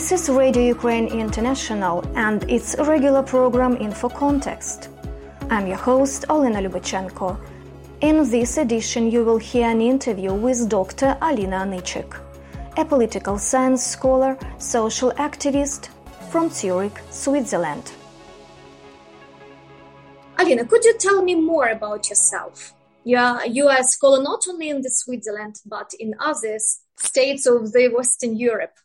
This is Radio Ukraine International and its regular program Info Context. I'm your host, Olena Lubachenko. In this edition, you will hear an interview with Dr. Alina Nychyk, a political science scholar, social activist from Zurich, Switzerland. Alina, could you tell me more about yourself? You are, you are a scholar not only in the Switzerland, but in other states of the Western Europe.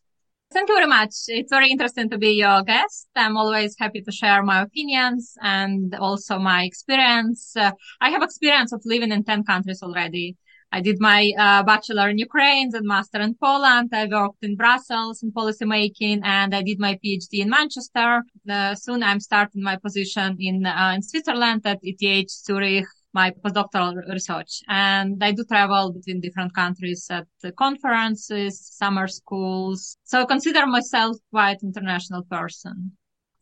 Thank you very much. It's very interesting to be your guest. I'm always happy to share my opinions and also my experience. Uh, I have experience of living in 10 countries already. I did my uh, bachelor in Ukraine and master in Poland. I worked in Brussels in policy making and I did my PhD in Manchester. Uh, soon I'm starting my position in, uh, in Switzerland at ETH Zurich my postdoctoral research. And I do travel between different countries at conferences, summer schools. So I consider myself quite international person.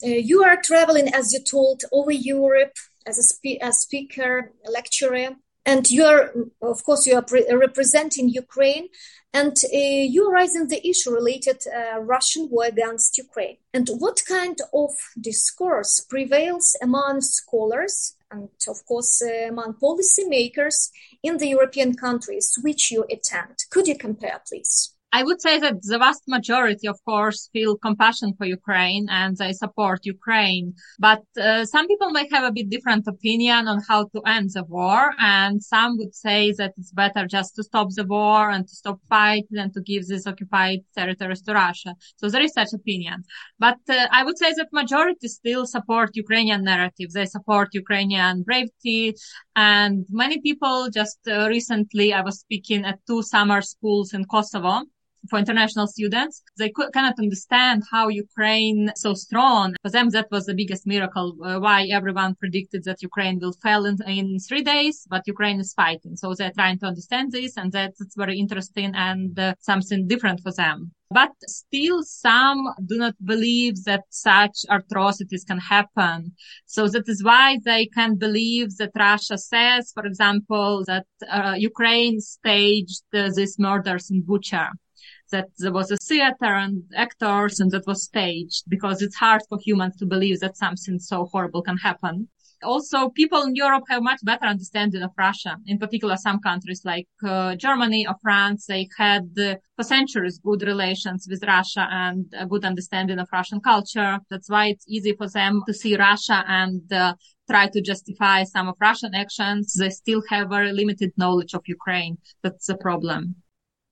Uh, you are traveling, as you told, over Europe as a, spe- a speaker, a lecturer, and you are, of course, you are pre- representing Ukraine, and uh, you are raising the issue related uh, Russian war against Ukraine. And what kind of discourse prevails among scholars and of course uh, among policymakers in the European countries which you attend. Could you compare, please? I would say that the vast majority, of course, feel compassion for Ukraine and they support Ukraine. But uh, some people may have a bit different opinion on how to end the war. And some would say that it's better just to stop the war and to stop fight than to give these occupied territories to Russia. So there is such opinion. But uh, I would say that majority still support Ukrainian narrative. They support Ukrainian bravery. And many people just uh, recently, I was speaking at two summer schools in Kosovo for international students. They could, cannot understand how Ukraine so strong. For them, that was the biggest miracle. Uh, why everyone predicted that Ukraine will fail in, in three days, but Ukraine is fighting. So they're trying to understand this, and that's very interesting and uh, something different for them. But still some do not believe that such atrocities can happen. So that is why they can believe that Russia says, for example, that uh, Ukraine staged uh, these murders in Bucha that there was a theater and actors and that was staged because it's hard for humans to believe that something so horrible can happen. Also, people in Europe have much better understanding of Russia. In particular, some countries like uh, Germany or France, they had uh, for centuries good relations with Russia and a good understanding of Russian culture. That's why it's easy for them to see Russia and uh, try to justify some of Russian actions. They still have very limited knowledge of Ukraine. That's the problem.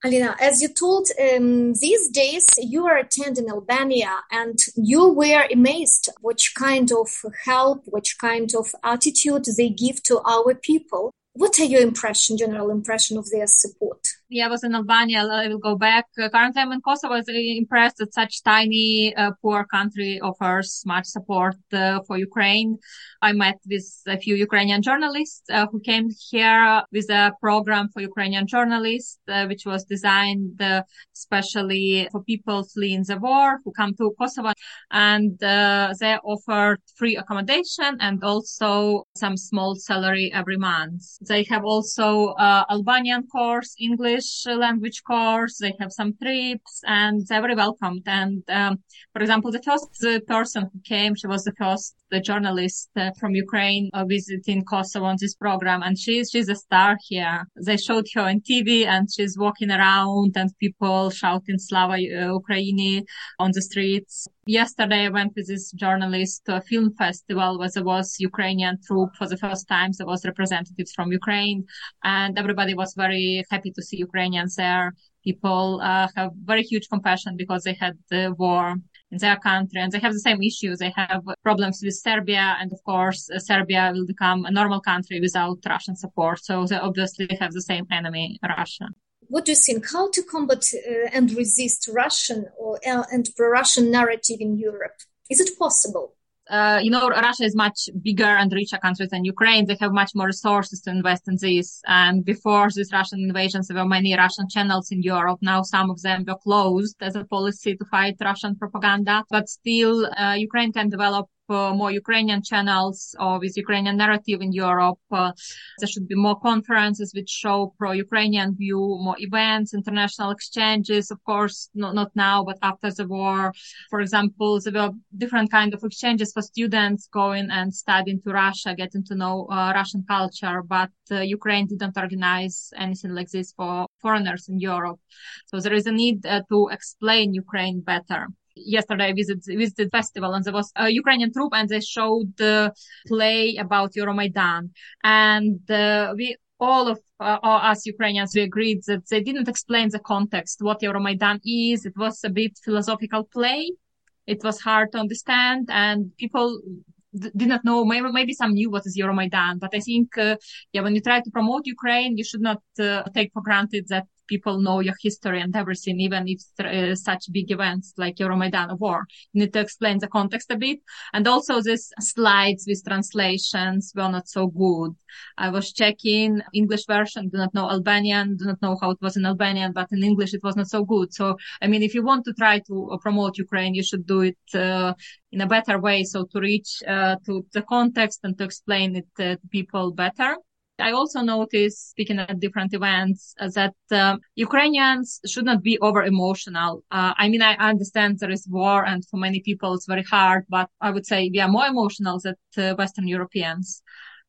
Alina, as you told, um, these days you are attending Albania and you were amazed which kind of help, which kind of attitude they give to our people. What are your impression, general impression of their support? Yeah, I was in Albania. I will go back. Uh, currently, I'm in Kosovo. I was impressed that such tiny, uh, poor country offers much support uh, for Ukraine. I met with a few Ukrainian journalists uh, who came here with a program for Ukrainian journalists, uh, which was designed uh, especially for people fleeing the war who come to Kosovo. And they offered free accommodation and also some small salary every month. They have also Albanian course, English, English language course. They have some trips and they're very welcomed. And, um, for example, the first person who came, she was the first journalist uh, from Ukraine uh, visiting Kosovo on this program. And she's, she's a star here. They showed her on TV and she's walking around and people shouting Slava uh, Ukraini on the streets. Yesterday, I went with this journalist to a film festival where there was Ukrainian troupe for the first time. There was representatives from Ukraine and everybody was very happy to see Ukrainians there. People uh, have very huge compassion because they had the war in their country and they have the same issues. They have problems with Serbia. And of course, uh, Serbia will become a normal country without Russian support. So they obviously have the same enemy, Russia. What do you think? How to combat uh, and resist Russian or uh, and pro-Russian narrative in Europe? Is it possible? Uh, you know, Russia is much bigger and richer country than Ukraine. They have much more resources to invest in this. And before this Russian invasion, there were many Russian channels in Europe. Now some of them were closed as a policy to fight Russian propaganda. But still, uh, Ukraine can develop more Ukrainian channels or with Ukrainian narrative in Europe. Uh, there should be more conferences which show pro-Ukrainian view, more events, international exchanges. Of course, not, not now, but after the war. For example, there were different kind of exchanges for students going and studying to Russia, getting to know uh, Russian culture. But uh, Ukraine didn't organize anything like this for foreigners in Europe. So there is a need uh, to explain Ukraine better yesterday I visited, visited festival and there was a Ukrainian troupe and they showed the play about Euromaidan. And uh, we all of uh, us Ukrainians, we agreed that they didn't explain the context, what Euromaidan is. It was a bit philosophical play. It was hard to understand and people did not know. Maybe, maybe some knew what is Euromaidan, but I think, uh, yeah, when you try to promote Ukraine, you should not uh, take for granted that people know your history and everything, even if uh, such big events like Euromaidan war. You need to explain the context a bit. And also these slides with translations were not so good. I was checking English version, do not know Albanian, do not know how it was in Albanian, but in English it was not so good. So, I mean, if you want to try to uh, promote Ukraine, you should do it uh, in a better way. So to reach uh, to the context and to explain it uh, to people better. I also noticed, speaking at different events, uh, that uh, Ukrainians should not be over emotional. Uh, I mean, I understand there is war and for many people it's very hard, but I would say we are more emotional than uh, Western Europeans.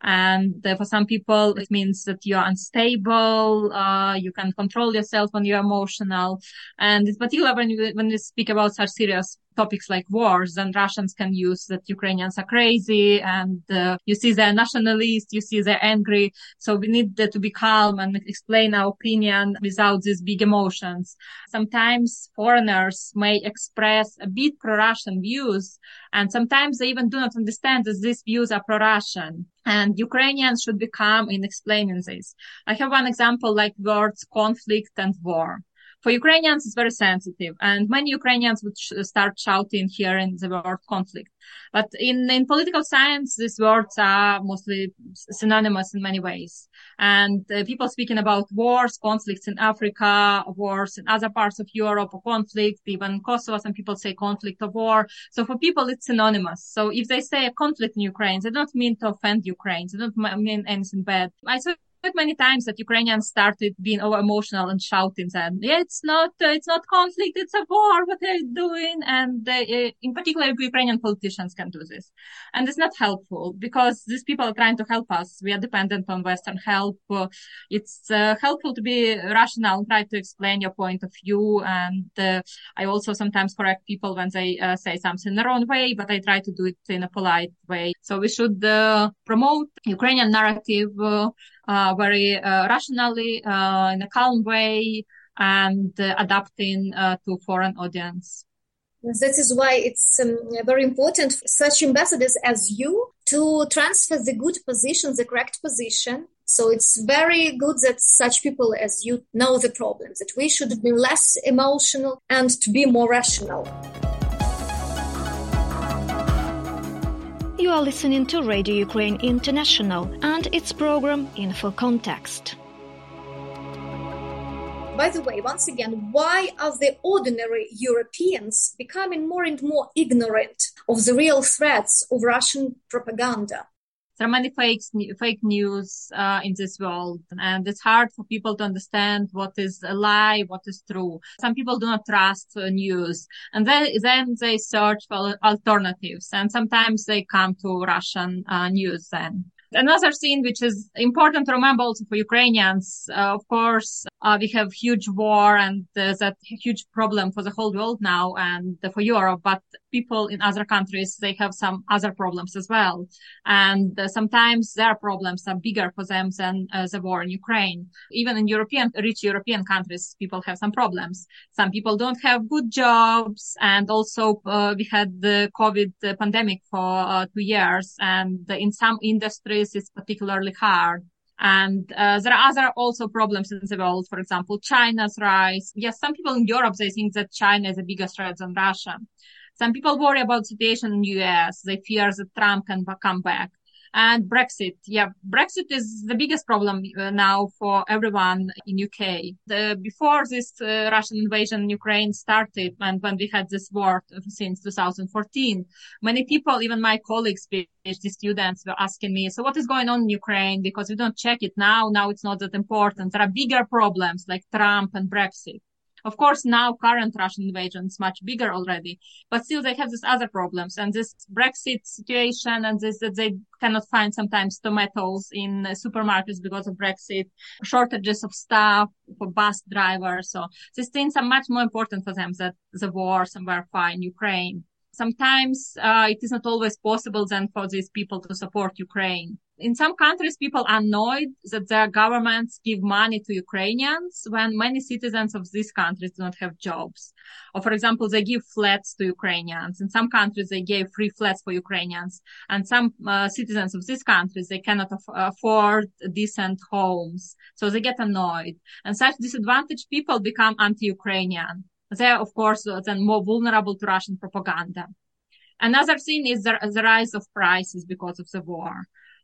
And uh, for some people, it means that you are unstable. Uh, you can control yourself when you're emotional. And in particular, when you, when you speak about such serious topics like wars, then Russians can use that Ukrainians are crazy and uh, you see they're nationalist, you see they're angry. So we need to be calm and explain our opinion without these big emotions. Sometimes foreigners may express a bit pro-Russian views and sometimes they even do not understand that these views are pro-Russian and Ukrainians should be calm in explaining this. I have one example like words conflict and war for Ukrainians, it's very sensitive, and many Ukrainians would sh- start shouting here in the word conflict. But in, in political science, these words are mostly synonymous in many ways. And uh, people speaking about wars, conflicts in Africa, wars in other parts of Europe, or conflict, even Kosovo, some people say conflict or war. So for people, it's synonymous. So if they say a conflict in Ukraine, they don't mean to offend Ukraine. They don't mean anything bad. I saw many times that Ukrainians started being emotional and shouting that yeah, it's not uh, it's not conflict, it's a war. What are you doing? And uh, in particular, Ukrainian politicians can do this, and it's not helpful because these people are trying to help us. We are dependent on Western help. Uh, it's uh, helpful to be rational and try to explain your point of view. And uh, I also sometimes correct people when they say something the wrong way, but I try to do it in a polite way. So we should promote Ukrainian narrative very uh, rationally, uh, in a calm way, and adapting to foreign audience. That is why it's um, very important for such ambassadors as you to transfer the good position, the correct position. So it's very good that such people as you know the problem, that we should be less emotional and to be more rational. You are listening to Radio Ukraine International and its program Info Context. By the way, once again, why are the ordinary Europeans becoming more and more ignorant of the real threats of Russian propaganda? There are many fake fake news uh, in this world, and it's hard for people to understand what is a lie, what is true. Some people do not trust uh, news, and then then they search for alternatives, and sometimes they come to Russian uh, news then. Another thing which is important to remember also for Ukrainians, uh, of course, uh, we have huge war and there's a huge problem for the whole world now and for Europe, but people in other countries, they have some other problems as well. And uh, sometimes their problems are bigger for them than uh, the war in Ukraine. Even in European, rich European countries, people have some problems. Some people don't have good jobs. And also, uh, we had the COVID pandemic for uh, two years. And in some industries, it's particularly hard. And uh, there are other also problems in the world. For example, China's rise. Yes, some people in Europe, they think that China is a bigger threat than Russia. Some people worry about situation in the US. They fear that Trump can come back. And Brexit. Yeah, Brexit is the biggest problem uh, now for everyone in UK. The, before this uh, Russian invasion in Ukraine started and when we had this war since 2014, many people, even my colleagues, PhD students were asking me, so what is going on in Ukraine? Because we don't check it now. Now it's not that important. There are bigger problems like Trump and Brexit. Of course, now current Russian invasion is much bigger already, but still they have these other problems and this Brexit situation and this that they cannot find sometimes tomatoes in supermarkets because of Brexit, shortages of staff for bus drivers. So these things are much more important for them than the war somewhere far in Ukraine. Sometimes uh, it is not always possible then for these people to support Ukraine in some countries, people are annoyed that their governments give money to Ukrainians when many citizens of these countries do not have jobs. Or, for example, they give flats to Ukrainians. In some countries, they gave free flats for Ukrainians. And some uh, citizens of these countries, they cannot af- afford decent homes. So they get annoyed. And such disadvantaged people become anti-Ukrainian. They are, of course, then more vulnerable to Russian propaganda. Another thing is the, the rise of prices because of the war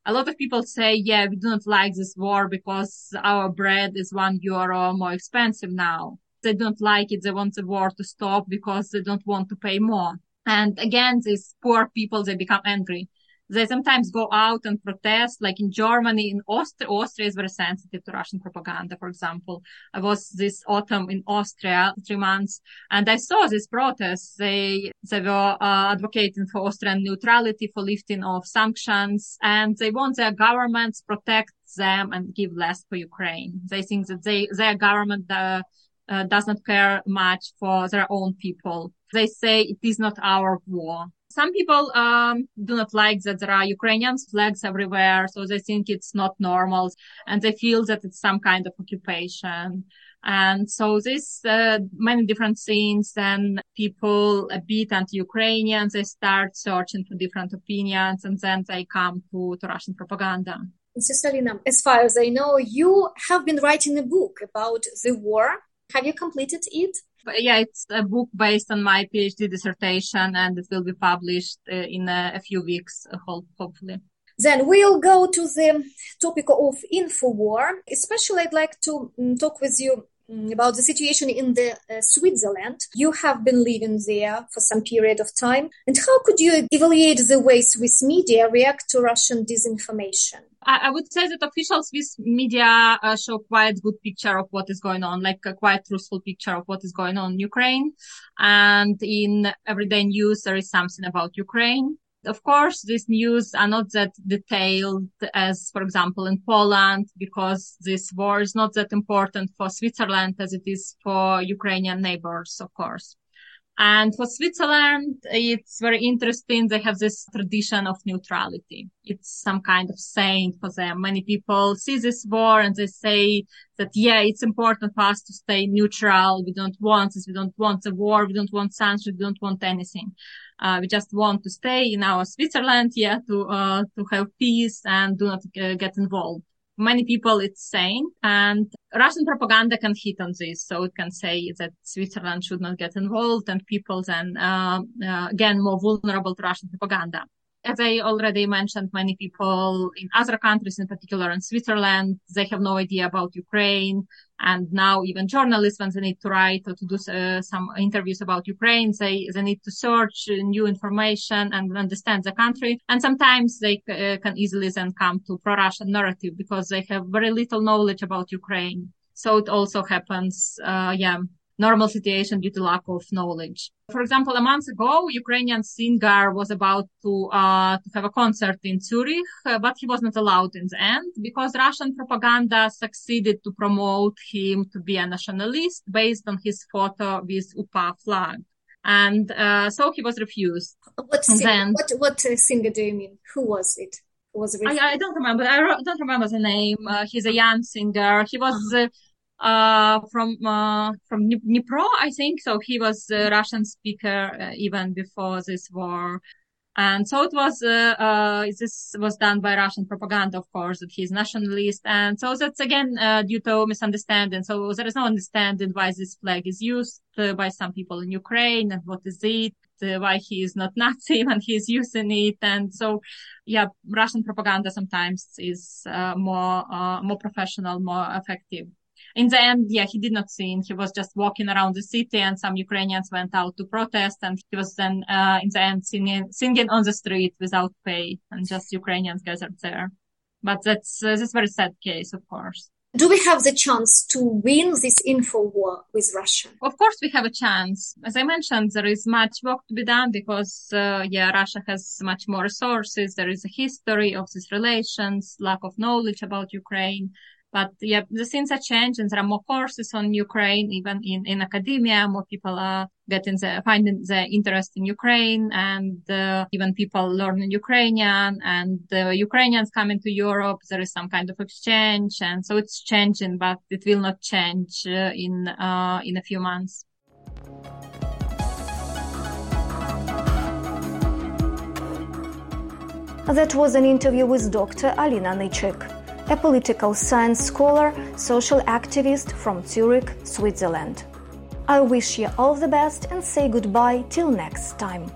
a lot of people say, yeah, we do not like this war because our bread is one euro more expensive now. They don't like it. They want the war to stop because they don't want to pay more. And again, these poor people, they become angry. They sometimes go out and protest, like in Germany, in Austria. Austria is very sensitive to Russian propaganda, for example. I was this autumn in Austria, three months, and I saw these protests. They, they were uh, advocating for Austrian neutrality, for lifting of sanctions, and they want their governments protect them and give less for Ukraine. They think that they, their government, uh, uh, does not care much for their own people. They say it is not our war. Some people um, do not like that there are Ukrainian flags everywhere, so they think it's not normal, and they feel that it's some kind of occupation. And so this uh, many different things, and people a bit anti-Ukrainian, they start searching for different opinions, and then they come to, to Russian propaganda. Sister Lina, as far as I know, you have been writing a book about the war. Have you completed it? Yeah, it's a book based on my PhD dissertation and it will be published uh, in a, a, few weeks, uh, hopefully. Then we'll go to the topic of Infowar. Especially, I'd like to um, talk with you about the situation in the uh, Switzerland. You have been living there for some period of time. And how could you evaluate the way Swiss media react to Russian disinformation? I, would say that official Swiss media uh, show quite good picture of what is going on, like a quite truthful picture of what is going on in Ukraine. And in everyday news, there is something about Ukraine. Of course, these news are not that detailed as, for example, in Poland, because this war is not that important for Switzerland as it is for Ukrainian neighbors, of course. And for Switzerland, it's very interesting. They have this tradition of neutrality. It's some kind of saying for them. Many people see this war and they say that, yeah, it's important for us to stay neutral. We don't want this. We don't want the war. We don't want sanctions. We don't want anything. Uh, we just want to stay in our Switzerland, yeah, to, uh, to have peace and do not uh, get involved many people it's saying and Russian propaganda can hit on this. So it can say that Switzerland should not get involved and people then, uh, uh, again, more vulnerable to Russian propaganda as I already mentioned, many people in other countries, in particular in Switzerland, they have no idea about Ukraine. And now even journalists, when they need to write or to do uh, some interviews about Ukraine, they, they need to search new information and understand the country. And sometimes they uh, can easily then come to pro-Russian narrative because they have very little knowledge about Ukraine. So it also happens, uh, yeah, normal situation due to lack of knowledge. For example, a month ago, Ukrainian singer was about to, uh, to have a concert in Zurich, uh, but he was not allowed in the end because Russian propaganda succeeded to promote him to be a nationalist based on his photo with UPA flag. And uh, so he was refused. What, sing- then, what, what uh, singer do you mean? Who was it? was I, I, don't remember. I don't remember the name. Uh, he's a young singer. He was uh-huh. uh, uh, from uh, from Dnipro, I think. So he was a Russian speaker uh, even before this war. And so it was, uh, uh, this was done by Russian propaganda, of course, that he's nationalist. And so that's again, uh, due to misunderstanding. So there is no understanding why this flag is used by some people in Ukraine and what is it. why he is not Nazi when he is using it. And so, yeah, Russian propaganda sometimes is more more professional, more effective. In the end, yeah, he did not sing. He was just walking around the city, and some Ukrainians went out to protest, and he was then uh, in the end singing singing on the street without pay, and just Ukrainians gathered there. But that's uh, that's a very sad case, of course do we have the chance to win this info war with Russia? Of course, we have a chance. As I mentioned, there is much work to be done because, uh, yeah, Russia has much more resources. There is a history of these relations, lack of knowledge about Ukraine. But yeah, the things are changing. There are more courses on Ukraine, even in, in academia. More people are getting the, finding the interest in Ukraine and uh, even people learning Ukrainian and the Ukrainians coming to Europe. There is some kind of exchange. And so it's changing, but it will not change uh, in, uh, in a few months. That was an interview with Dr. Alina Nychyk a political science scholar, social activist from Zurich, Switzerland. I wish you all the best and say goodbye till next time.